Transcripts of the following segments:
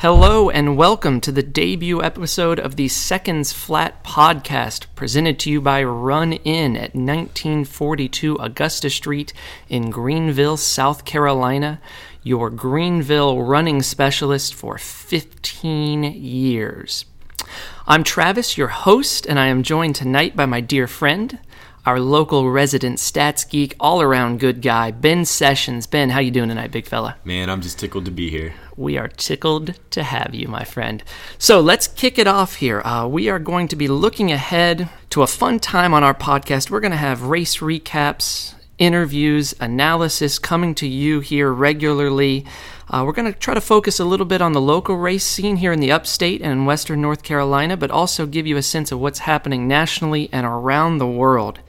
Hello and welcome to the debut episode of the Seconds Flat podcast, presented to you by Run In at 1942 Augusta Street in Greenville, South Carolina, your Greenville running specialist for 15 years. I'm Travis, your host, and I am joined tonight by my dear friend, our local resident stats geek, all around good guy, Ben Sessions. Ben, how you doing tonight, big fella? Man, I'm just tickled to be here. We are tickled to have you, my friend. So let's kick it off here. Uh, we are going to be looking ahead to a fun time on our podcast. We're going to have race recaps, interviews, analysis coming to you here regularly. Uh, we're going to try to focus a little bit on the local race scene here in the upstate and in western North Carolina, but also give you a sense of what's happening nationally and around the world.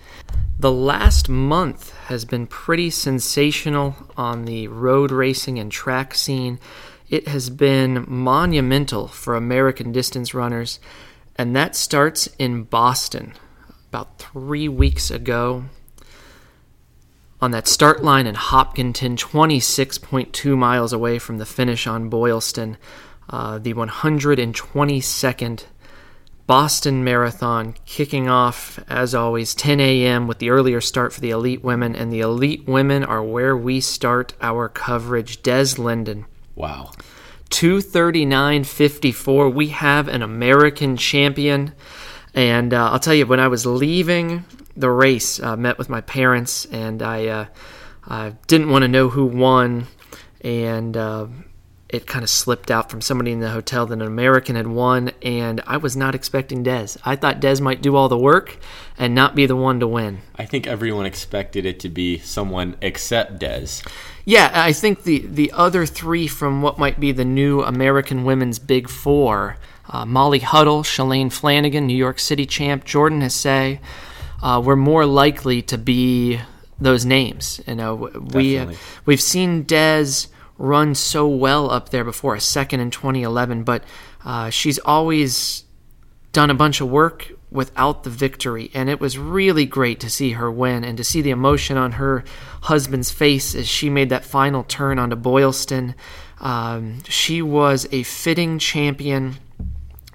The last month has been pretty sensational on the road racing and track scene. It has been monumental for American distance runners, and that starts in Boston about three weeks ago. On that start line in Hopkinton, 26.2 miles away from the finish on Boylston, uh, the 122nd Boston Marathon kicking off, as always, 10 a.m. with the earlier start for the elite women. And the elite women are where we start our coverage. Des Linden. Wow. 239.54. We have an American champion. And uh, I'll tell you, when I was leaving the race, I uh, met with my parents, and I, uh, I didn't want to know who won. And uh, it kind of slipped out from somebody in the hotel that an American had won, and I was not expecting Des. I thought Des might do all the work and not be the one to win. I think everyone expected it to be someone except Des. Yeah, I think the, the other three from what might be the new American women's Big Four uh, Molly Huddle, Shalane Flanagan, New York City champ, Jordan Hasay, uh, were more likely to be those names. You know, we, we've seen Des run so well up there before, a second in 2011, but uh, she's always done a bunch of work without the victory. And it was really great to see her win and to see the emotion on her husband's face as she made that final turn onto Boylston. Um, she was a fitting champion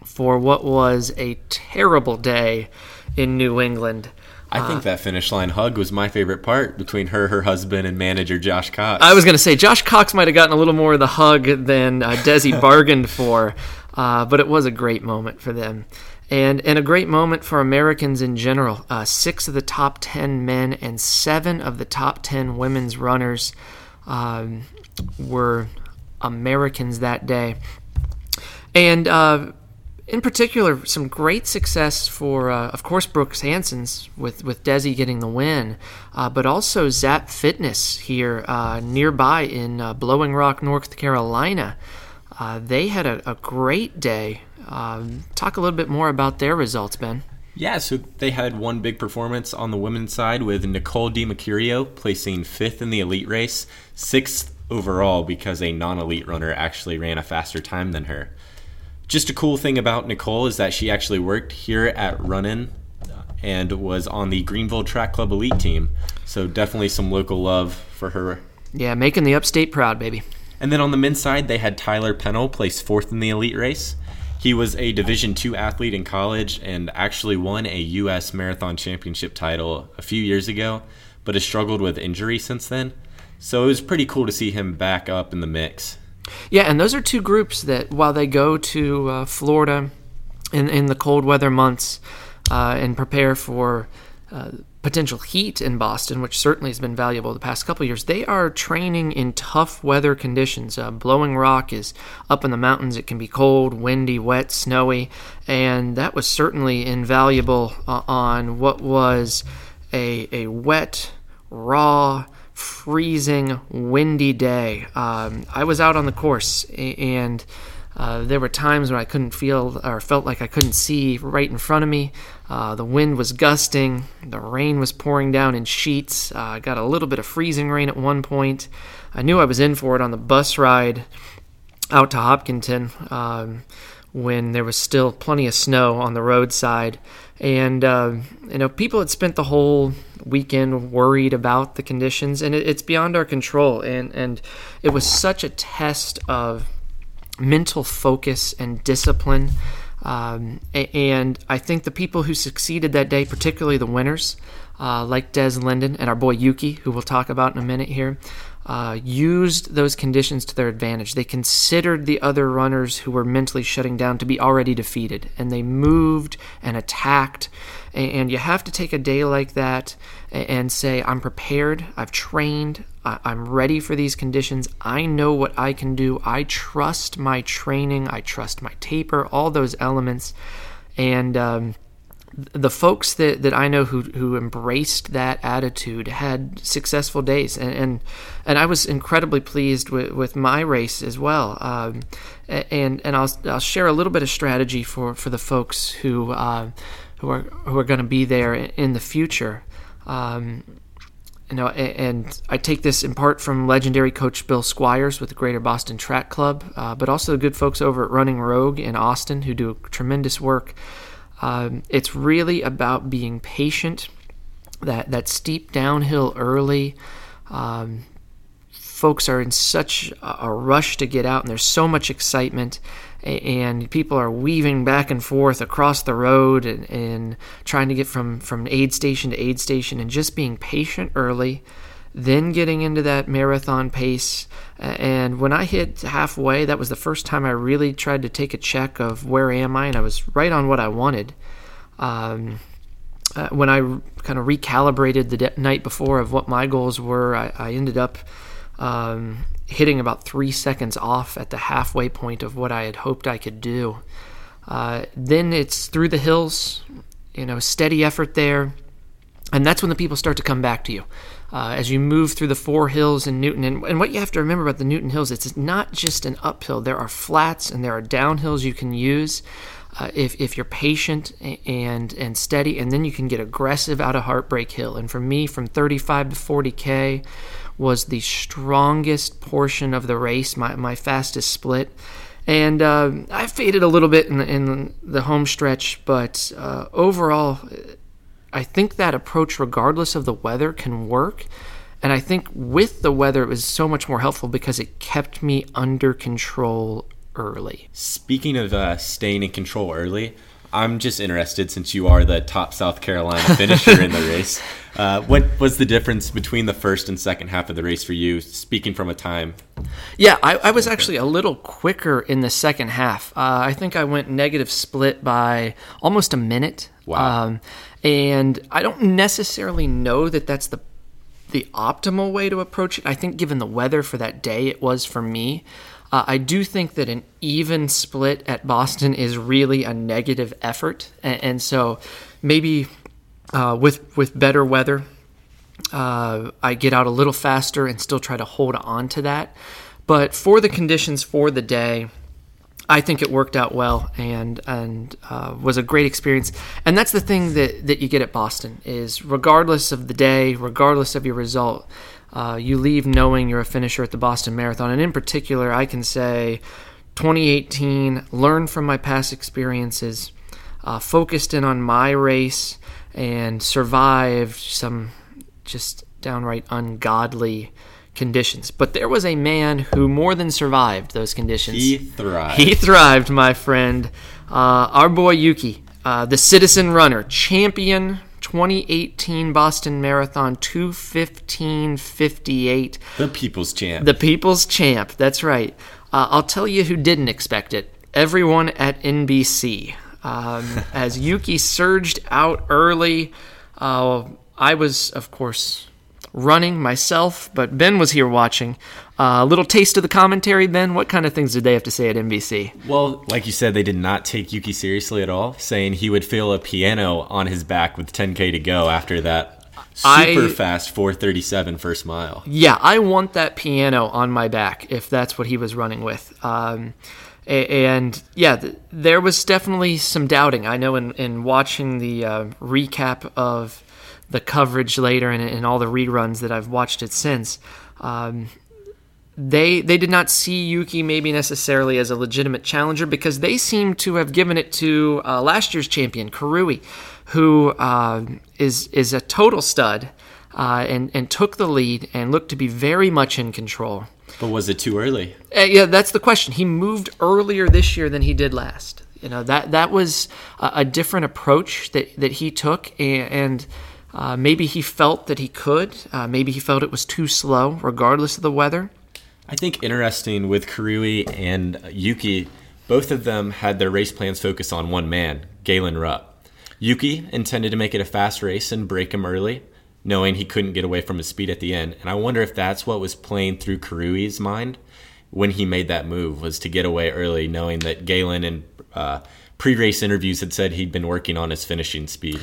for what was a terrible day in New England. I think that finish line hug was my favorite part between her, her husband, and manager Josh Cox. I was going to say Josh Cox might have gotten a little more of the hug than uh, Desi bargained for, uh, but it was a great moment for them. And, and a great moment for Americans in general. Uh, six of the top 10 men and seven of the top 10 women's runners um, were Americans that day. And uh, in particular, some great success for, uh, of course, Brooks Hansons with, with Desi getting the win, uh, but also Zap Fitness here uh, nearby in uh, Blowing Rock, North Carolina. Uh, they had a, a great day. Um, talk a little bit more about their results, Ben. Yeah, so they had one big performance on the women's side with Nicole DiMercurio placing fifth in the elite race, sixth overall because a non elite runner actually ran a faster time than her just a cool thing about Nicole is that she actually worked here at Run In and was on the Greenville Track Club Elite team. So definitely some local love for her. Yeah, making the upstate proud, baby. And then on the men's side, they had Tyler Pennell place fourth in the elite race. He was a Division II athlete in college and actually won a U.S. Marathon Championship title a few years ago, but has struggled with injury since then. So it was pretty cool to see him back up in the mix. Yeah, and those are two groups that while they go to uh, Florida in in the cold weather months uh, and prepare for uh, potential heat in Boston, which certainly has been valuable the past couple years, they are training in tough weather conditions. Uh, Blowing Rock is up in the mountains; it can be cold, windy, wet, snowy, and that was certainly invaluable uh, on what was a a wet, raw freezing, windy day. Um, I was out on the course, and uh, there were times when I couldn't feel or felt like I couldn't see right in front of me. Uh, the wind was gusting, the rain was pouring down in sheets. Uh, I got a little bit of freezing rain at one point. I knew I was in for it on the bus ride out to Hopkinton. Um, when there was still plenty of snow on the roadside, and uh, you know people had spent the whole weekend worried about the conditions, and it, it's beyond our control. And and it was such a test of mental focus and discipline. Um, and I think the people who succeeded that day, particularly the winners, uh, like Des Linden and our boy Yuki, who we'll talk about in a minute here, uh, used those conditions to their advantage. They considered the other runners who were mentally shutting down to be already defeated, and they moved and attacked. And you have to take a day like that and say, I'm prepared, I've trained, I'm ready for these conditions, I know what I can do, I trust my training, I trust my taper, all those elements. And, um, the folks that, that I know who, who embraced that attitude had successful days, and and, and I was incredibly pleased with, with my race as well. Um, and and I'll I'll share a little bit of strategy for, for the folks who uh, who are who are going to be there in the future. Um, you know, and I take this in part from legendary coach Bill Squires with the Greater Boston Track Club, uh, but also the good folks over at Running Rogue in Austin who do tremendous work. Um, it's really about being patient. That that steep downhill early. Um, folks are in such a rush to get out, and there's so much excitement, and people are weaving back and forth across the road and, and trying to get from from aid station to aid station, and just being patient early then getting into that marathon pace. And when I hit halfway, that was the first time I really tried to take a check of where am I, and I was right on what I wanted. Um, uh, when I kind of recalibrated the de- night before of what my goals were, I, I ended up um, hitting about three seconds off at the halfway point of what I had hoped I could do. Uh, then it's through the hills, you know, steady effort there, and that's when the people start to come back to you uh, as you move through the four hills in Newton. And, and, what you have to remember about the Newton Hills, it's not just an uphill. There are flats and there are downhills you can use uh, if, if you're patient and and steady, and then you can get aggressive out of Heartbreak Hill. And for me, from 35 to 40k was the strongest portion of the race, my, my fastest split. And uh, I faded a little bit in the, in the home stretch, but uh, overall, I think that approach, regardless of the weather, can work. And I think with the weather, it was so much more helpful because it kept me under control early. Speaking of uh, staying in control early, I'm just interested since you are the top South Carolina finisher in the race. Uh, what was the difference between the first and second half of the race for you, speaking from a time? Yeah, I, I was actually a little quicker in the second half. Uh, I think I went negative split by almost a minute. Wow. Um, and I don't necessarily know that that's the the optimal way to approach it. I think given the weather for that day, it was for me. Uh, I do think that an even split at Boston is really a negative effort, and, and so maybe uh, with with better weather, uh, I get out a little faster and still try to hold on to that. But for the conditions for the day, I think it worked out well and and uh, was a great experience. And that's the thing that, that you get at Boston is regardless of the day, regardless of your result, uh, you leave knowing you're a finisher at the Boston Marathon. And in particular, I can say 2018, learned from my past experiences, uh, focused in on my race, and survived some just downright ungodly conditions. But there was a man who more than survived those conditions. He thrived. He thrived, my friend. Uh, our boy Yuki, uh, the citizen runner, champion 2018 Boston Marathon 215.58. The people's champ. The people's champ. That's right. Uh, I'll tell you who didn't expect it. Everyone at NBC. Um, as Yuki surged out early, uh, I was, of course, running myself, but Ben was here watching. A uh, little taste of the commentary, Ben. What kind of things did they have to say at NBC? Well, like you said, they did not take Yuki seriously at all, saying he would feel a piano on his back with 10K to go after that super I, fast 437 first mile. Yeah, I want that piano on my back if that's what he was running with. Um, and yeah, there was definitely some doubting. I know in, in watching the uh, recap of the coverage later and, and, all the reruns that I've watched it since. Um, they they did not see Yuki maybe necessarily as a legitimate challenger because they seem to have given it to uh, last year's champion Kirui, who uh, is is a total stud uh, and and took the lead and looked to be very much in control. But was it too early? Uh, yeah, that's the question. He moved earlier this year than he did last. You know that that was a, a different approach that that he took, and, and uh, maybe he felt that he could. Uh, maybe he felt it was too slow, regardless of the weather. I think interesting with Kirui and Yuki, both of them had their race plans focus on one man, Galen Rupp. Yuki intended to make it a fast race and break him early, knowing he couldn't get away from his speed at the end. And I wonder if that's what was playing through Kirui's mind when he made that move was to get away early, knowing that Galen and uh, pre-race interviews had said he'd been working on his finishing speed.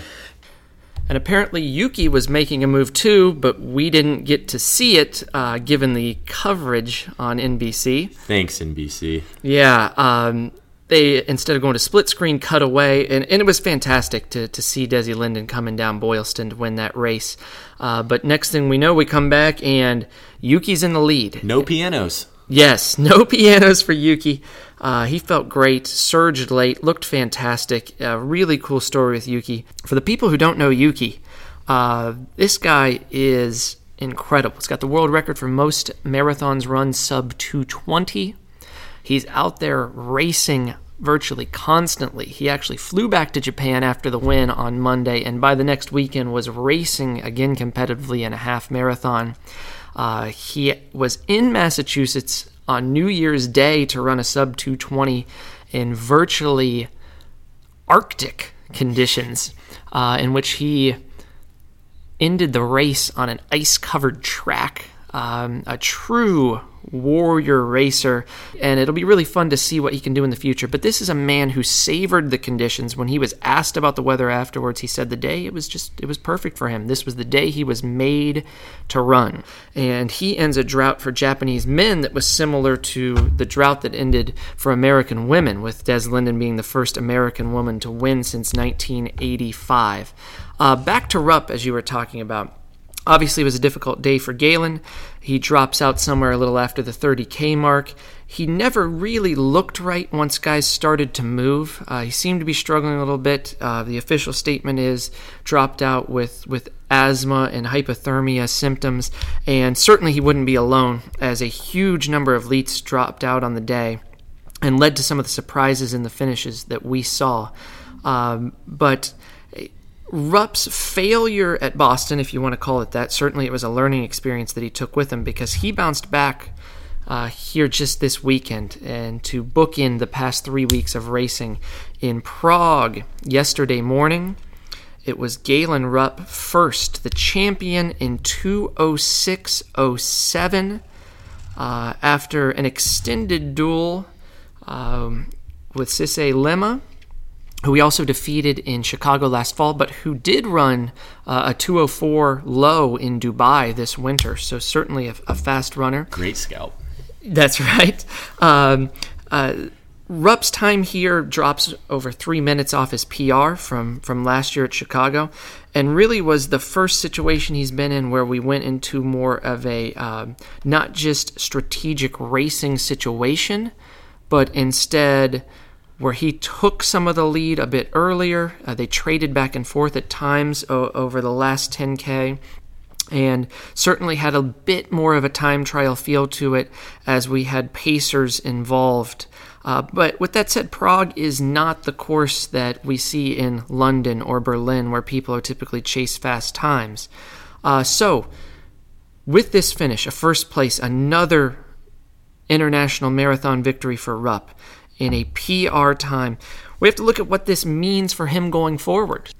And apparently Yuki was making a move too, but we didn't get to see it uh, given the coverage on NBC. Thanks, NBC. Yeah, um, they instead of going to split screen, cut away, and, and it was fantastic to, to see Desi Linden coming down Boylston to win that race. Uh, but next thing we know, we come back and Yuki's in the lead. No pianos. Yes, no pianos for Yuki. Uh, he felt great, surged late, looked fantastic. A really cool story with Yuki. For the people who don't know Yuki, uh, this guy is incredible. He's got the world record for most marathons run sub 220. He's out there racing virtually constantly. He actually flew back to Japan after the win on Monday, and by the next weekend was racing again competitively in a half marathon. Uh, he was in Massachusetts on New Year's Day to run a sub 220 in virtually Arctic conditions, uh, in which he ended the race on an ice covered track. Um, a true warrior racer, and it'll be really fun to see what he can do in the future. But this is a man who savored the conditions. When he was asked about the weather afterwards, he said the day it was just it was perfect for him. This was the day he was made to run, and he ends a drought for Japanese men that was similar to the drought that ended for American women, with Des Linden being the first American woman to win since 1985. Uh, back to Rupp, as you were talking about. Obviously, it was a difficult day for Galen. He drops out somewhere a little after the 30K mark. He never really looked right once guys started to move. Uh, he seemed to be struggling a little bit. Uh, the official statement is dropped out with, with asthma and hypothermia symptoms, and certainly he wouldn't be alone, as a huge number of leets dropped out on the day and led to some of the surprises in the finishes that we saw. Um, but Rupp's failure at Boston, if you want to call it that, certainly it was a learning experience that he took with him because he bounced back uh, here just this weekend and to book in the past three weeks of racing in Prague yesterday morning. It was Galen Rupp first, the champion in 206.07 uh, after an extended duel um, with Sisay Lemma who we also defeated in Chicago last fall, but who did run uh, a 204 low in Dubai this winter. So certainly a, a fast runner. Great scalp. That's right. Um, uh, Rupp's time here drops over three minutes off his PR from, from last year at Chicago, and really was the first situation he's been in where we went into more of a um, not just strategic racing situation, but instead where he took some of the lead a bit earlier. Uh, they traded back and forth at times o- over the last 10K and certainly had a bit more of a time trial feel to it as we had pacers involved. Uh, but with that said, Prague is not the course that we see in London or Berlin, where people are typically chase fast times. Uh, so, with this finish, a first place, another international marathon victory for Rupp in a PR time. We have to look at what this means for him going forward.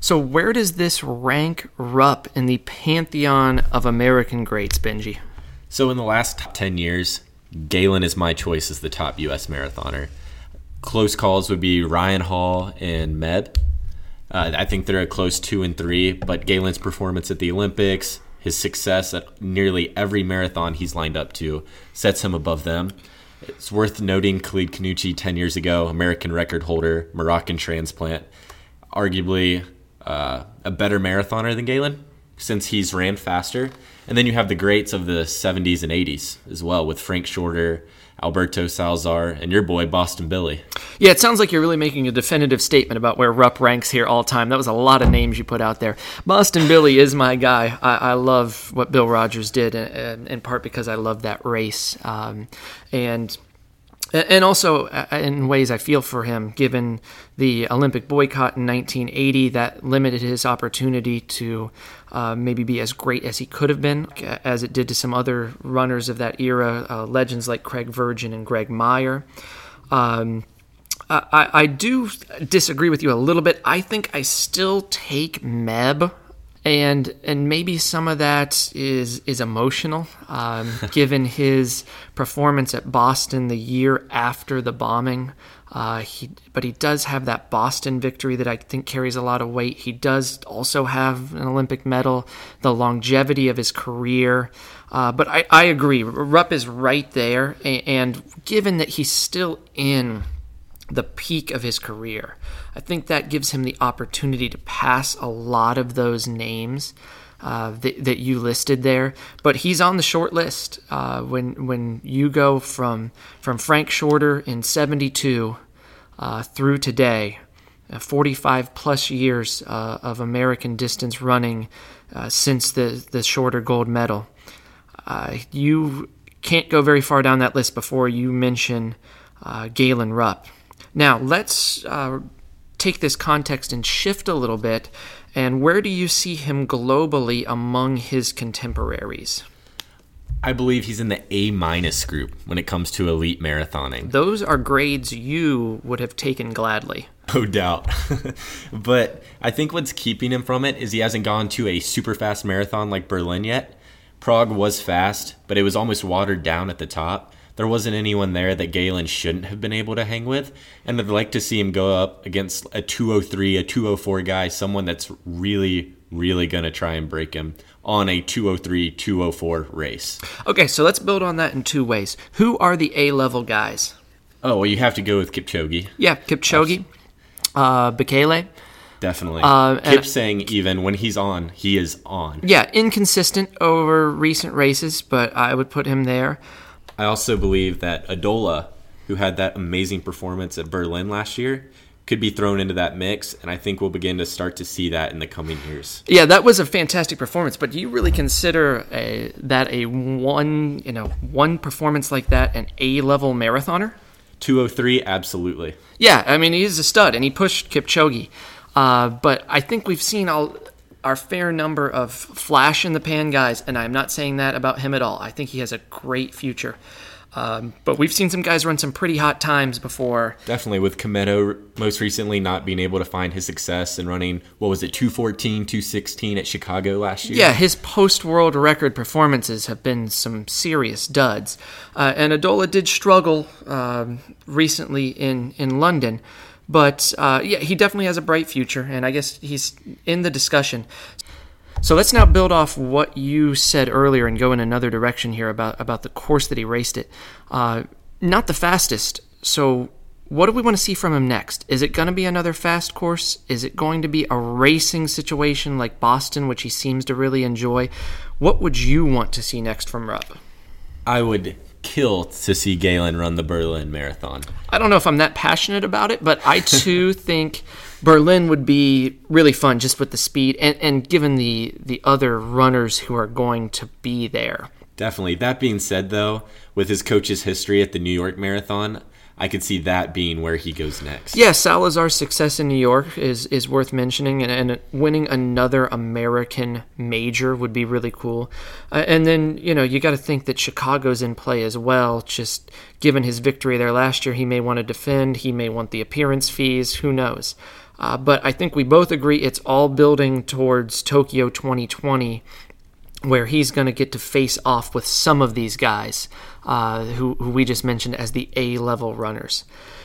So, where does this rank Rupp in the pantheon of American greats, Benji? So, in the last 10 years, Galen is my choice as the top U.S. marathoner. Close calls would be Ryan Hall and Meb. Uh, I think they're a close two and three, but Galen's performance at the Olympics, his success at nearly every marathon he's lined up to, sets him above them. It's worth noting Khalid Khannouchi 10 years ago, American record holder, Moroccan transplant, arguably uh, a better marathoner than Galen since he's ran faster. And then you have the greats of the 70s and 80s as well with Frank Shorter, Alberto Salazar, and your boy Boston Billy. Yeah, it sounds like you're really making a definitive statement about where Rupp ranks here all time. That was a lot of names you put out there. Boston Billy is my guy. I, I love what Bill Rodgers did, in, in part because I love that race. Um, and and also uh, in ways I feel for him, given the Olympic boycott in 1980, that limited his opportunity to uh, maybe be as great as he could have been, as it did to some other runners of that era, uh, legends like Craig Virgin and Greg Meyer. Um, I, I do disagree with you a little bit. I think I still take Meb and and maybe some of that is is emotional, um, given his performance at Boston the year after the bombing. Uh, he, but he does have that Boston victory that I think carries a lot of weight. He does also have an Olympic medal, the longevity of his career. Uh, but I, I agree, Rupp is right there, and, and given that he's still in the peak of his career. I think that gives him the opportunity to pass a lot of those names uh, that, that, you listed there. But he's on the short list. Uh, when when you go from from Frank Shorter in '72 uh, through today, uh, 45 plus years uh, of American distance running uh, since the the Shorter gold medal, you can't go very far down that list before you mention Galen Rupp. Now, let's uh, take this context and shift a little bit. And where do you see him globally among his contemporaries? I believe he's in the A minus group when it comes to elite marathoning. Those are grades you would have taken gladly. No doubt. but I think what's keeping him from it is he hasn't gone to a super fast marathon like Berlin yet. Prague was fast, but it was almost watered down at the top there wasn't anyone there that Galen shouldn't have been able to hang with. And I'd like to see him go up against a 203, a 204 guy, someone that's really, really going to try and break him on a 203, 204 race. Okay, so let's build on that in two ways. Who are the A level guys? Oh, well, you have to go with Kipchoge. Yeah, Kipchoge, uh, Bekele. Definitely. Uh, Kipsang even when he's on, he is on. Yeah, inconsistent over recent races, but I would put him there. I also believe that Adola, who had that amazing performance at Berlin last year, could be thrown into that mix, and I think we'll begin to start to see that in the coming years. Yeah, that was a fantastic performance. But do you really consider a, that a one, you know, one performance like that an A level marathoner? 203, absolutely. Yeah, I mean he's a stud, and he pushed Kipchoge. Uh, but I think we've seen all our fair number of flash in the pan guys, and I'm not saying that about him at all. I think he has a great future. Um, but we've seen some guys run some pretty hot times before. Definitely, with Kimetto most recently not being able to find his success and running, what was it, 214, 216 at Chicago last year? Yeah, his post world record performances have been some serious duds. Uh, and Adola did struggle um, recently in, in London. But uh, yeah, he definitely has a bright future, and I guess he's in the discussion. So let's now build off what you said earlier and go in another direction here about, about the course that he raced it. Uh, not the fastest. So, what do we want to see from him next? Is it going to be another fast course? Is it going to be a racing situation like Boston, which he seems to really enjoy? What would you want to see next from Rupp? I would kill to see Galen run the Berlin Marathon. I don't know if I'm that passionate about it, but I too think Berlin would be really fun just with the speed and, and given the, the other runners who are going to be there. Definitely. That being said, though, with his coach's history at the New York Marathon, I could see that being where he goes next. Yeah, Salazar's success in New York is, is worth mentioning, and, and winning another American major would be really cool. Uh, and then, you know, you got to think that Chicago's in play as well. Just given his victory there last year, he may want to defend, he may want the appearance fees, who knows. Uh, but I think we both agree it's all building towards Tokyo 2020 where he's going to get to face off with some of these guys uh, who, who we just mentioned as the A level runners.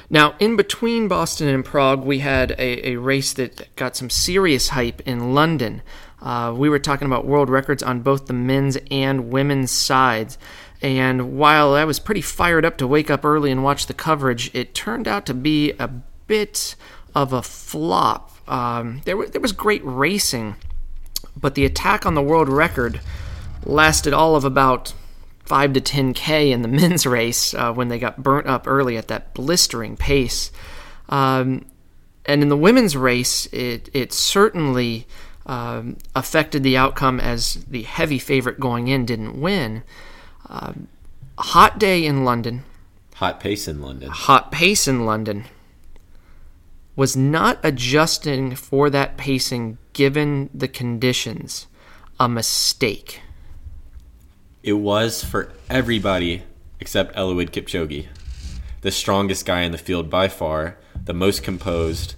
Now, in between Boston and Prague, we had a, a race that got some serious hype in London. Uh, we were talking about world records on both the men's and women's sides. And while I was pretty fired up to wake up early and watch the coverage, it turned out to be a bit of a flop. Um, there, there was great racing but the attack on the world record lasted all of about 5 to 10K in the men's race uh, when they got burnt up early at that blistering pace. Um, and in the women's race, it, it certainly um, affected the outcome as the heavy favorite going in didn't win. Um, hot day in London. Hot pace in London. Hot pace in London. Was not adjusting for that pacing given the conditions a mistake? It was for everybody except Eliud Kipchoge, the strongest guy in the field by far, the most composed.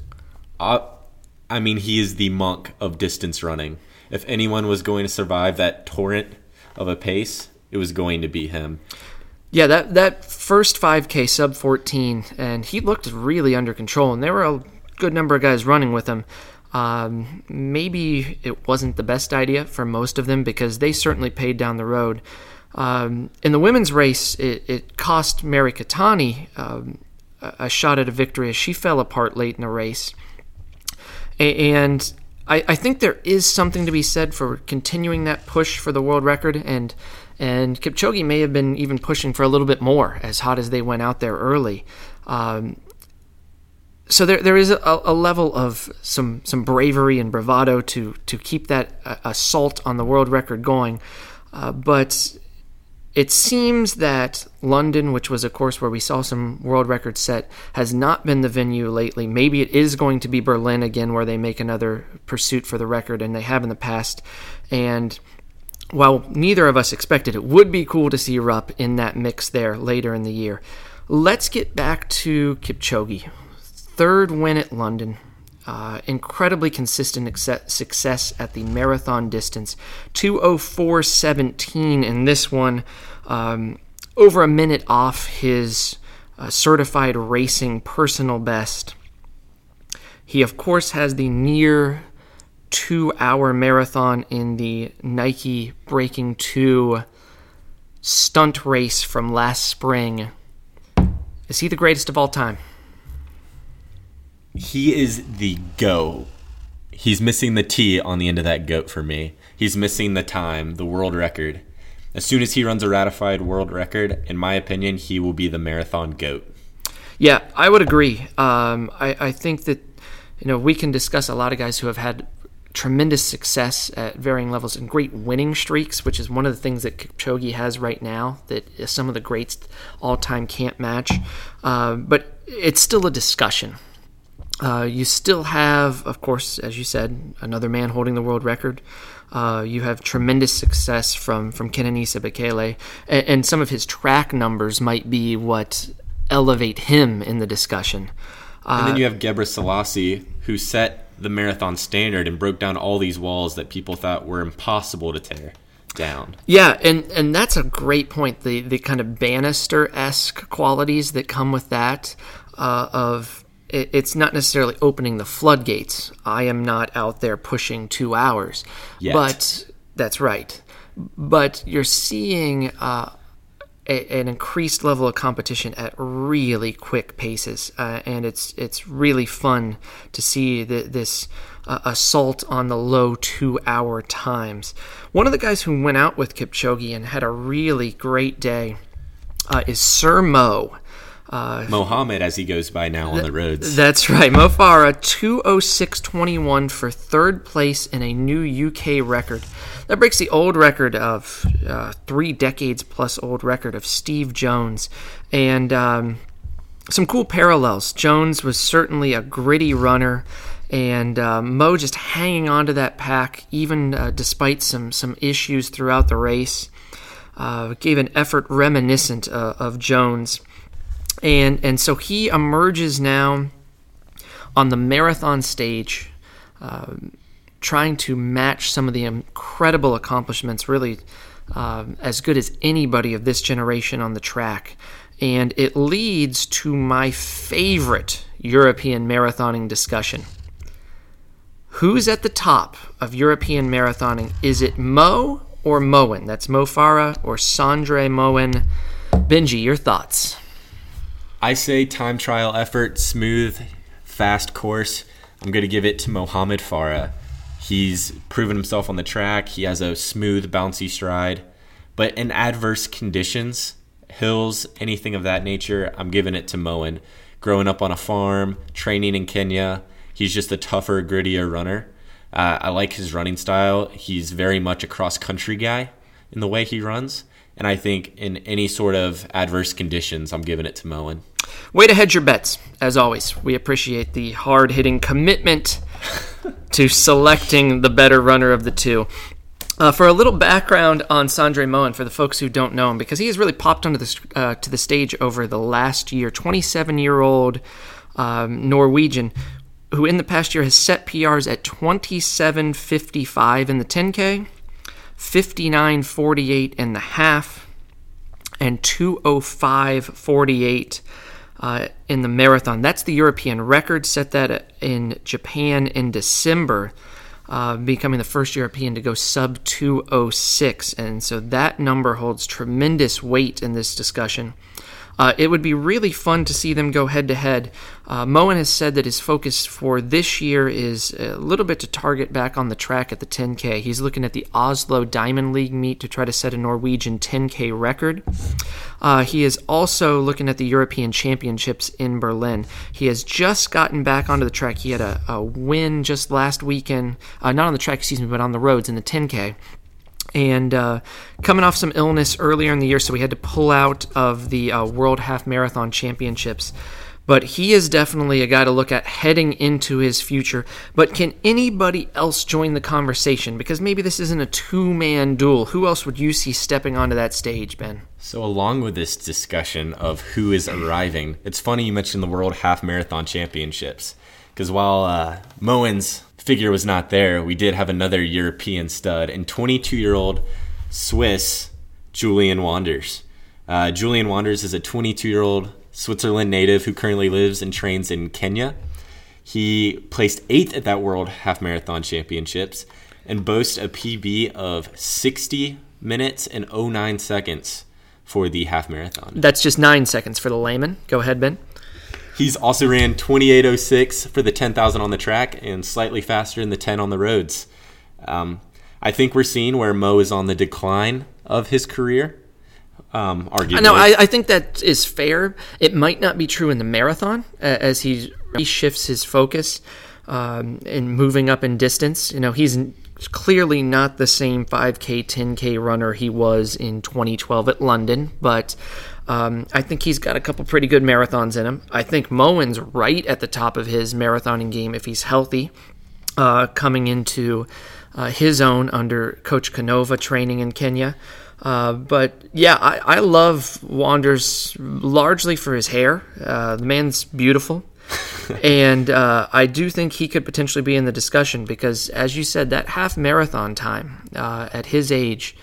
Uh, I mean, he is the monk of distance running. If anyone was going to survive that torrent of a pace, it was going to be him. Yeah, that that first 5K sub 14, and he looked really under control, and there were a good number of guys running with him. Um, maybe it wasn't the best idea for most of them because they certainly paid down the road. Um, in the women's race, it, it cost Mary Keitany um, a shot at a victory as she fell apart late in the race. And I, I, think there is something to be said for continuing that push for the world record, and and Kipchoge may have been even pushing for a little bit more, as hot as they went out there early. Um, so there, there is a, a, level of some some bravery and bravado to to keep that uh, assault on the world record going, uh, but it seems that London, which was a course where we saw some world records set, has not been the venue lately. Maybe it is going to be Berlin again, where they make another pursuit for the record, and they have in the past. And while neither of us expected, it would be cool to see Rupp in that mix there later in the year. Let's get back to Kipchoge. Third win at London. Uh, incredibly consistent success at the marathon distance. 204.17 in this one, um, over a minute off his uh, certified racing personal best. He, of course, has the near two hour marathon in the Nike Breaking 2 stunt race from last spring. Is he the greatest of all time? He is the go. He's missing the T on the end of that goat for me. He's missing the time, the world record. As soon as he runs a ratified world record, in my opinion, he will be the marathon goat. Yeah, I would agree. Um, I, I think that you know we can discuss a lot of guys who have had tremendous success at varying levels and great winning streaks, which is one of the things that Kipchoge has right now that some of the greats all time can't match. Uh, but it's still a discussion. Uh, you still have, of course, as you said, another man holding the world record. Uh, you have tremendous success from from Kenenisa Bekele, and, and, some of his track numbers might be what elevate him in the discussion. Uh, and then you have Gebre Selassie, who set the marathon standard and broke down all these walls that people thought were impossible to tear down. Yeah, and and that's a great point. The the kind of Bannister esque qualities that come with that uh, of it's not necessarily opening the floodgates. I am not out there pushing two hours, Yet. but that's right. But you're seeing uh, a, an increased level of competition at really quick paces, uh, and it's it's really fun to see the, this uh, assault on the low two-hour times. One of the guys who went out with Kipchoge and had a really great day uh, is Sir Mo. Uh, Mohammed, as he goes by now on the roads. That's right. Mo Farah, 206.21 for third place in a new UK record. That breaks the old record of uh, three decades plus old record of Steve Jones. And um, some cool parallels. Jones was certainly a gritty runner. And uh, Mo just hanging on to that pack, even uh, despite some, some issues throughout the race, uh, gave an effort reminiscent uh, of Jones and and so he emerges now on the marathon stage, uh, trying to match some of the incredible accomplishments, really uh, as good as anybody of this generation on the track. And it leads to my favorite European marathoning discussion. Who's at the top of European marathoning? Is it Mo or Moen? That's Mo Farah or Sondre Moen. Benji, your thoughts? I say time trial effort, smooth, fast course. I'm going to give it to Mohamed Farah. He's proven himself on the track. He has a smooth, bouncy stride. But in adverse conditions, hills, anything of that nature, I'm giving it to Moen. Growing up on a farm, training in Kenya, he's just a tougher, grittier runner. Uh, I like his running style. He's very much a cross country guy in the way he runs. And I think in any sort of adverse conditions, I'm giving it to Moen. Way to hedge your bets, as always. We appreciate the hard hitting commitment to selecting the better runner of the two. Uh, for a little background on Sondre Moen, for the folks who don't know him, because he has really popped onto the uh, to the stage over the last year. 27 year old um, Norwegian who in the past year has set PRs at 27.55 in the 10K, 59.48 and the half, and 205.48 uh, in the marathon. That's the European record. Set that in Japan in December uh, becoming the first European to go sub 206. And so that number holds tremendous weight in this discussion. Uh, it would be really fun to see them go head to head. Moen has said that his focus for this year is a little bit to target back on the track at the 10K. He's looking at the Oslo Diamond League meet to try to set a Norwegian 10K record. Uh, he is also looking at the European Championships in Berlin. He has just gotten back onto the track. He had a, a win just last weekend, uh, not on the track, excuse me, but on the roads in the 10K and uh, coming off some illness earlier in the year, so we had to pull out of the uh, World Half Marathon Championships. But he is definitely a guy to look at heading into his future. But can anybody else join the conversation? Because maybe this isn't a two man duel. Who else would you see stepping onto that stage, Ben? So, along with this discussion of who is arriving, it's funny you mentioned the World Half Marathon Championships. Because while uh, Moen's figure was not there, we did have another European stud and 22 year old Swiss Julian Wanders. Uh, Julian Wanders is a 22 year old Switzerland native who currently lives and trains in Kenya. He placed eighth at that World Half Marathon Championships and boasts a PB of 60 minutes and 09 seconds for the half marathon. That's just nine seconds for the layman. Go ahead, Ben. He's also ran 2806 for the 10,000 on the track and slightly faster in the 10 on the roads. Um, I think we're seeing where Mo is on the decline of his career. Um, arguably. No, I, I think that is fair. It might not be true in the marathon uh, as he, shifts his focus um, and moving up in distance. You know, he's clearly not the same 5K, 10K runner he was in 2012 at London, but um, I think he's got a couple pretty good marathons in him. I think Moen's right at the top of his marathoning game if he's healthy, uh, coming into uh, his own under Coach Canova training in Kenya. Uh, but yeah, I, I, love Wanders largely for his hair. Uh, the man's beautiful. and uh, I do think he could potentially be in the discussion because, as you said, that half marathon time uh, at his age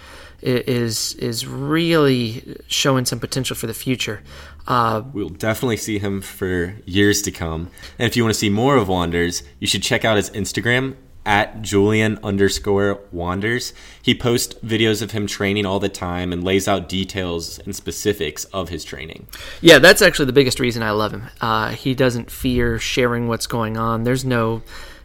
is is really showing some potential for the future. Uh, we'll definitely see him for years to come. And if you want to see more of Wanders, you should check out his Instagram at Julian underscore Wanders. He posts videos of him training all the time and lays out details and specifics of his training. Yeah, that's actually the biggest reason I love him. Uh, he doesn't fear sharing what's going on. There's no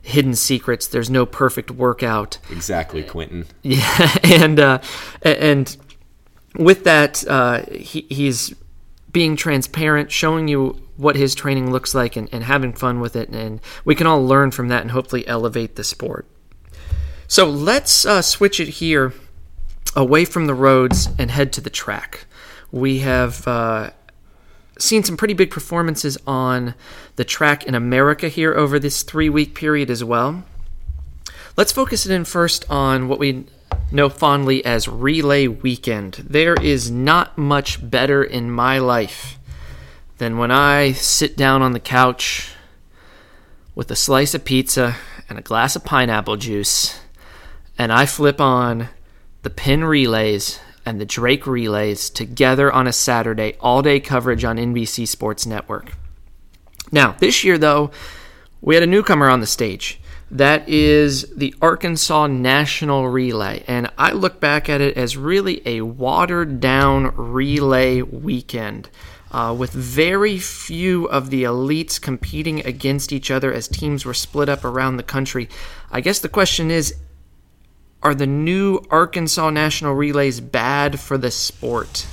hidden secrets. There's no perfect workout. Exactly, Quentin. Yeah, and uh, and with that, uh, he, he's being transparent, showing you what his training looks like, and, and having fun with it. And we can all learn from that and hopefully elevate the sport. So let's uh, switch it here away from the roads and head to the track. We have uh, seen some pretty big performances on the track in America here over this three week period as well. Let's focus it in first on what we know fondly as Relay Weekend. There is not much better in my life than when I sit down on the couch with a slice of pizza and a glass of pineapple juice and I flip on the Penn relays and the Drake relays together on a Saturday, all day coverage on NBC Sports Network. Now, this year, though, we had a newcomer on the stage. That is the Arkansas National Relay. And I look back at it as really a watered down relay weekend. Uh, with very few of the elites competing against each other as teams were split up around the country. I guess the question is are the new Arkansas National Relays bad for the sport?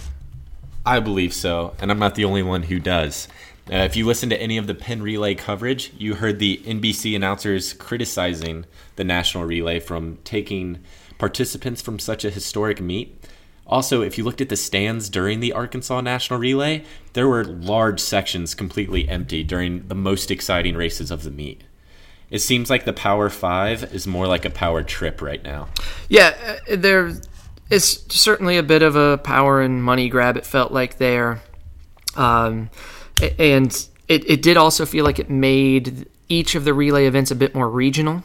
I believe so, and I'm not the only one who does. Uh, if you listen to any of the Penn Relay coverage, you heard the NBC announcers criticizing the National Relay from taking participants from such a historic meet. Also, if you looked at the stands during the Arkansas National Relay, there were large sections completely empty during the most exciting races of the meet. It seems like the Power Five is more like a power trip right now. Yeah, uh, there is certainly a bit of a power and money grab. It felt like there, um, and it, it did also feel like it made each of the relay events a bit more regional.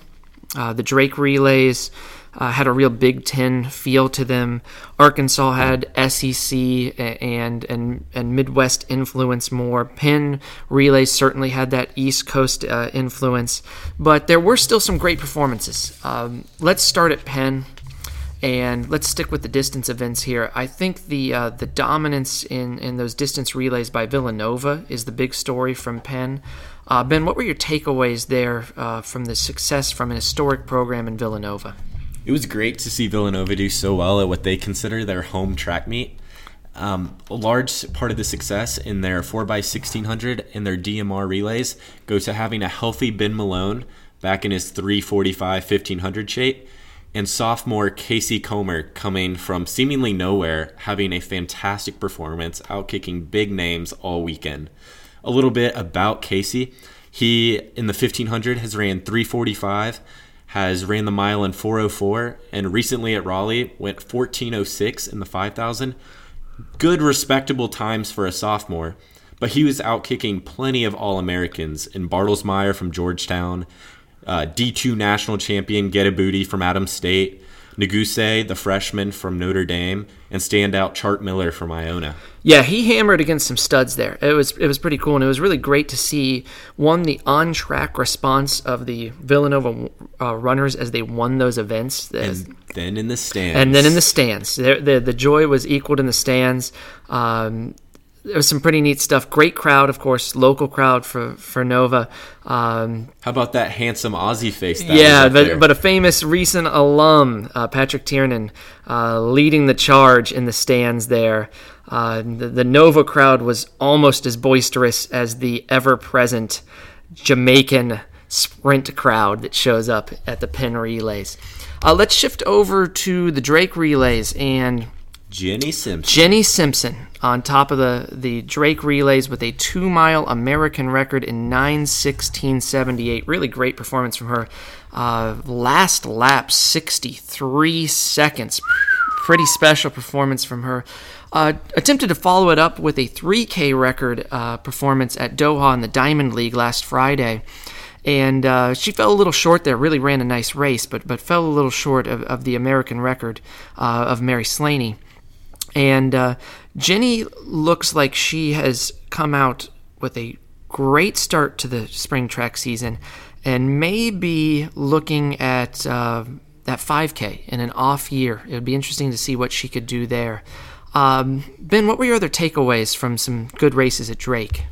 Uh, the Drake relays uh, had a real Big Ten feel to them. Arkansas had SEC and and and Midwest influence more. Penn relays certainly had that East Coast uh, influence, but there were still some great performances. Um, let's start at Penn. And let's stick with the distance events here. I think the uh, the dominance in, in those distance relays by Villanova is the big story from Penn. Uh, ben, what were your takeaways there uh, from the success from an historic program in Villanova? It was great to see Villanova do so well at what they consider their home track meet. Um, a large part of the success in their 4x1600 and their DMR relays goes to having a healthy Ben Malone back in his 345 1500 shape and sophomore Casey Comber coming from seemingly nowhere, having a fantastic performance, outkicking big names all weekend. A little bit about Casey. He, in the 1500, has ran 345, has ran the mile in 404, and recently at Raleigh went 1406 in the 5000. Good, respectable times for a sophomore, but he was outkicking plenty of All Americans in Bartelsmeyer from Georgetown, uh, D2 national champion Get a Booty from Adams State, Nuguse, the freshman from Notre Dame, and standout Chartt Miller from Iona. Yeah, he hammered against some studs there. It was it was pretty cool, and it was really great to see one the on track response of the Villanova uh, runners as they won those events. And then in the stands, and then in the stands, the the, the joy was equaled in the stands. Um, there was some pretty neat stuff. Great crowd, of course, local crowd for for Nova. Um, How about that handsome Aussie face? yeah, but but a famous recent alum, uh, Patrick Tiernan, uh, leading the charge in the stands there. Uh, the, the, Nova crowd was almost as boisterous as the ever present Jamaican sprint crowd that shows up at the Penn relays. Uh, let's shift over to the Drake relays and Jenny Simpson. Jenny Simpson on top of the, the Drake relays with a two mile American record in 9.16.78. Really great performance from her. Uh, last lap, 63 seconds. Pretty special performance from her. Uh, attempted to follow it up with a 3K record uh, performance at Doha in the Diamond League last Friday. And uh, she fell a little short there, really ran a nice race, but, but fell a little short of, of the American record uh, of Mary Slaney. And uh, Jenny looks like she has come out with a great start to the spring track season and may be looking at uh, that 5K in an off year. It would be interesting to see what she could do there. Um, ben, what were your other takeaways from some good races at Drake?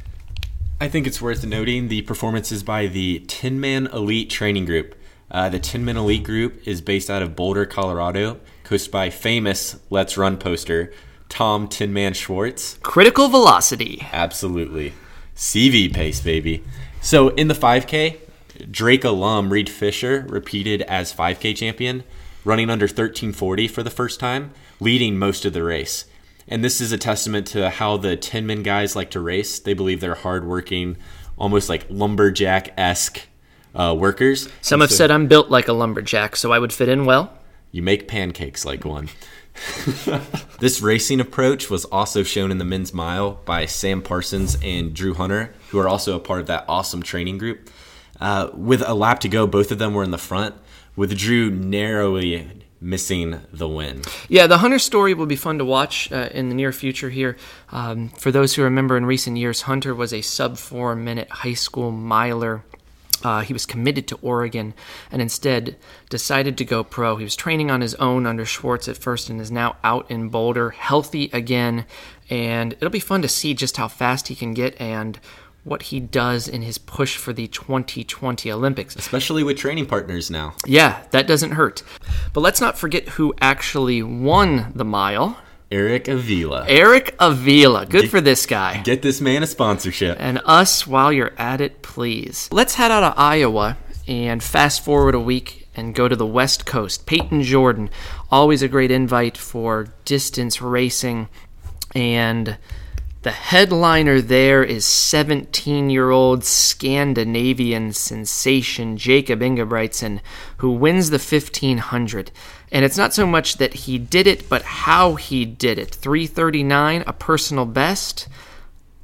I think it's worth noting the performances by the Tinman Elite Training Group. Uh, the Tinman Elite Group is based out of Boulder, Colorado, coached by famous LetsRun poster Tom Tinman Schwartz. Critical velocity. Absolutely. CV pace, baby. So in the 5K, Drake alum Reed Fischer repeated as 5K champion, running under 1340 for the first time, leading most of the race. And this is a testament to how the Tinman guys like to race. They believe they're hardworking, almost like lumberjack esque uh, workers. Some have so, said I'm built like a lumberjack, so I would fit in well. You make pancakes like one. this racing approach was also shown in the men's mile by Sam Parsons and Drew Hunter, who are also a part of that awesome training group. Uh, with a lap to go, both of them were in the front, with Drew narrowly missing the win. Yeah, the Hunter story will be fun to watch uh, in the near future here. Um, for those who remember in recent years, Hunter was a sub four minute high school miler. Uh, he was committed to Oregon and instead decided to go pro. He was training on his own under Schwartz at first and is now out in Boulder, healthy again. And it'll be fun to see just how fast he can get and what he does in his push for the 2020 Olympics. Especially with training partners now. Yeah, that doesn't hurt. But let's not forget who actually won the mile. Eric Avila. Eric Avila. Good for this guy. Get this man a sponsorship. And us while you're at it, please. Let's head out of Iowa and fast forward a week and go to the West Coast. Payton Jordan, always a great invite for distance racing. And the headliner there is 17 year old Scandinavian sensation Jakob Ingebrigtsen, who wins the 1500. And it's not so much that he did it, but how he did it. 339, a personal best,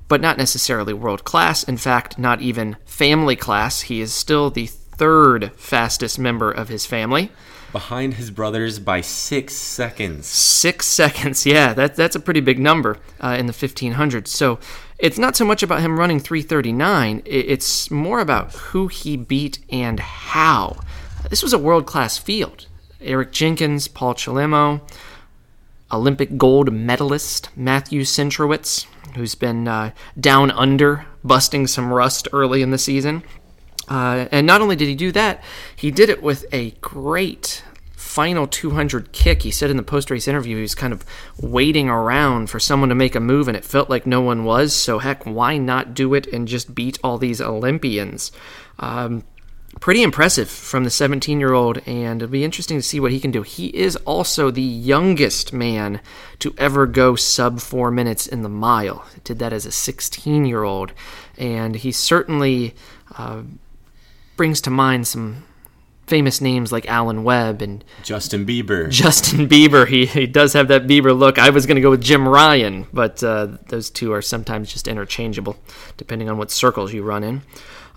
but not necessarily world class. In fact, not even family class. He is still the third fastest member of his family. Behind his brothers by six seconds. Six seconds, yeah, that, that's a pretty big number uh, in the 1500s. So it's not so much about him running 339, it's more about who he beat and how. This was a world class field. Eric Jenkins, Paul Chelimo, Olympic gold medalist Matthew Centrowitz, who's been uh, down under, busting some rust early in the season. Uh, and not only did he do that, he did it with a great final 200 kick. He said in the post race interview he was kind of waiting around for someone to make a move, and it felt like no one was. So, heck, why not do it and just beat all these Olympians? Um, pretty impressive from the 17 year old, and it'll be interesting to see what he can do. He is also the youngest man to ever go sub four minutes in the mile. Did that as a 16 year old, and he certainly. Uh, brings to mind some famous names like Alan Webb and Justin Bieber. Justin Bieber, he, he does have that Bieber look. I was going to go with Jim Ryun, but uh, those two are sometimes just interchangeable depending on what circles you run in.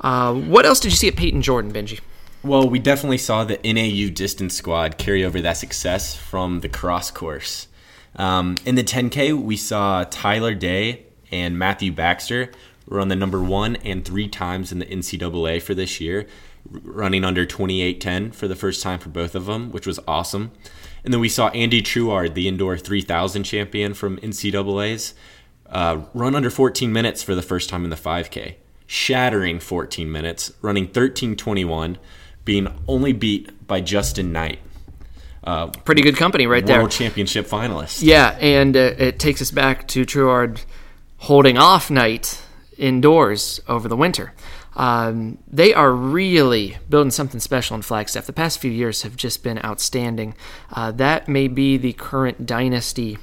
Uh, what else did you see at Payton Jordan, Benji? Well, we definitely saw the NAU distance squad carry over that success from the cross course. Um, in the 10K, we saw Tyler Day and Matthew Baxter run the number one and three times in the NCAA for this year, running under 28.10 for the first time for both of them, which was awesome. And then we saw Andy Trouard, the indoor 3000 champion from NCAA's, uh, run under 14 minutes for the first time in the 5K, shattering 14 minutes, running 13.21, being only beat by Justin Knight. Uh, Pretty good company right world there. World Championship finalist. Yeah, and uh, it takes us back to Trouard holding off Knight indoors over the winter. Um, they are really building something special in Flagstaff. The past few years have just been outstanding. Uh, that may be the current dynasty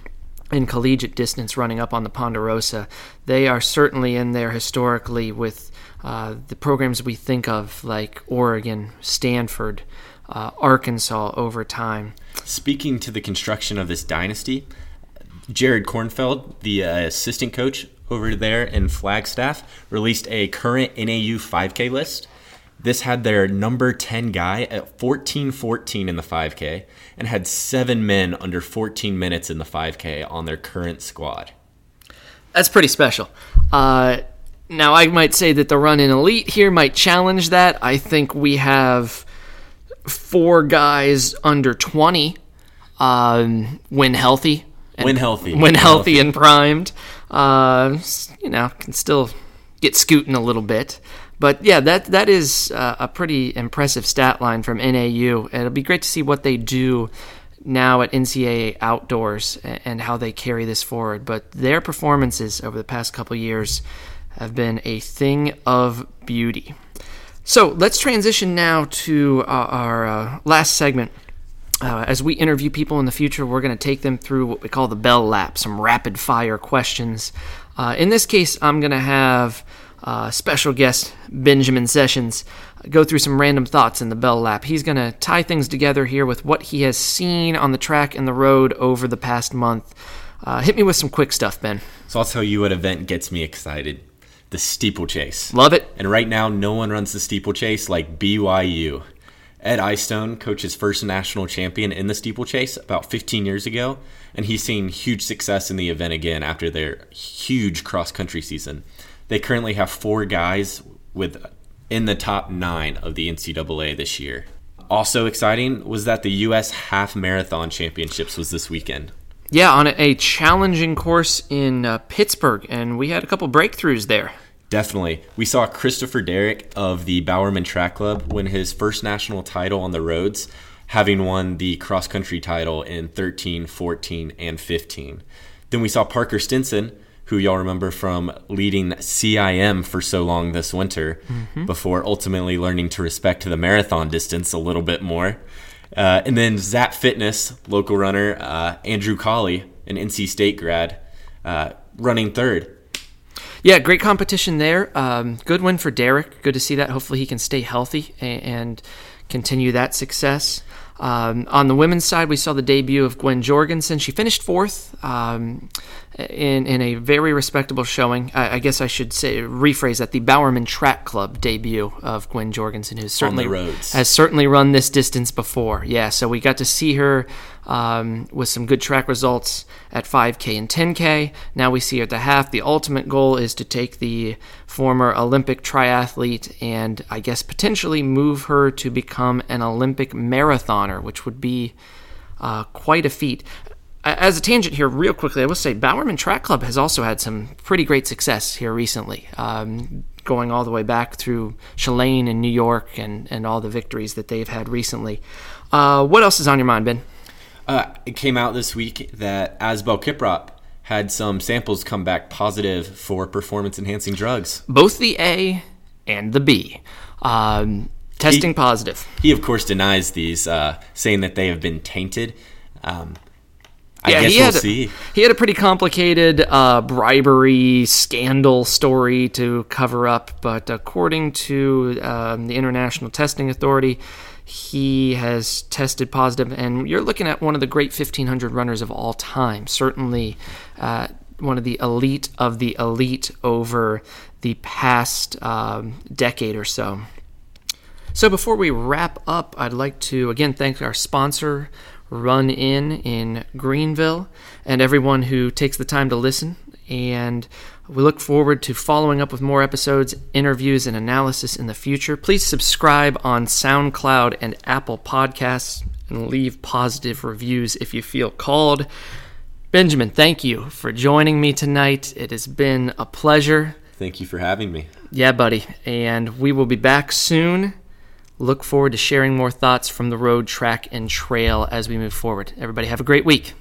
in collegiate distance running up on the Ponderosa. They are certainly in there historically with uh, the programs we think of like Oregon, Stanford, uh, Arkansas over time. Speaking to the construction of this dynasty, Jared Cornfeld, the uh, assistant coach over there in Flagstaff released a current NAU 5K list. This had their number 10 guy at 14-14 in the 5K and had seven men under 14 minutes in the 5K on their current squad. That's pretty special. Uh, now, I might say that the run in elite here might challenge that. I think we have four guys under 20 um, when healthy. when healthy. When healthy, healthy. and primed uh, you know, can still get scooting a little bit. But yeah, that that is uh, a pretty impressive stat line from NAU. It'll be great to see what they do now at NCAA outdoors and how they carry this forward. But their performances over the past couple years have been a thing of beauty. So let's transition now to our, our uh, last segment uh, as we interview people in the future, we're going to take them through what we call the bell lap, some rapid fire questions. Uh, in this case, I'm going to have uh, special guest Benjamin Sessions go through some random thoughts in the bell lap. He's going to tie things together here with what he has seen on the track and the road over the past month. Uh, hit me with some quick stuff, Ben. So I'll tell you what event gets me excited the steeplechase. Love it. And right now, no one runs the steeplechase like BYU. Ed Eyestone coached first national champion in the steeplechase about 15 years ago, and he's seen huge success in the event again after their huge cross country season. They currently have four guys with in the top nine of the NCAA this year. Also exciting was that the U.S. Half Marathon Championships was this weekend. Yeah, on a challenging course in uh, Pittsburgh, and we had a couple breakthroughs there. Definitely. We saw Christopher Derrick of the Bowerman Track Club win his first national title on the roads, having won the cross country title in 13, 14, and 15. Then we saw Parker Stinson, who y'all remember from leading CIM for so long this winter, mm-hmm. before ultimately learning to respect the marathon distance a little bit more. Uh, and then Zap Fitness, local runner, uh, Andrew Colley, an NC State grad, uh, running third. Yeah, great competition there. Um, good win for Derrick. Good to see that. Hopefully, he can stay healthy and, and continue that success. Um, on the women's side, we saw the debut of Gwen Jorgensen. She finished fourth um, in in a very respectable showing. I, I, guess I should say rephrase that: the Bowerman Track Club debut of Gwen Jorgensen, who certainly has certainly run this distance before. Yeah, so we got to see her um, with some good track results at 5K and 10K. Now we see her at the half. The ultimate goal is to take the former Olympic triathlete and I guess potentially move her to become an Olympic marathoner, which would be uh, quite a feat. As a tangent here, real quickly, I will say Bowerman Track Club has also had some pretty great success here recently. Um, going all the way back through Shalane in New York and, and all the victories that they've had recently. Uh, what else is on your mind, Ben? Uh, it came out this week that Asbel Kiprop had some samples come back positive for performance enhancing drugs. Both the A and the B. Um, testing he, positive. He, of course, denies these, uh, saying that they have been tainted. Um, yeah, guess he we'll had, see. He had a pretty complicated uh, bribery scandal story to cover up, but according to um, the International Testing Authority, he has tested positive, and you're looking at one of the great 1500 runners of all time. Certainly, uh, one of the elite of the elite over the past um, decade or so. So, before we wrap up, I'd like to again thank our sponsor, Run In in Greenville, and everyone who takes the time to listen. And we look forward to following up with more episodes, interviews, and analysis in the future. Please subscribe on SoundCloud and Apple Podcasts and leave positive reviews if you feel called. Benjamin, thank you for joining me tonight. It has been a pleasure. Thank you for having me. Yeah, buddy. And we will be back soon. Look forward to sharing more thoughts from the road, track, and trail as we move forward. Everybody, have a great week.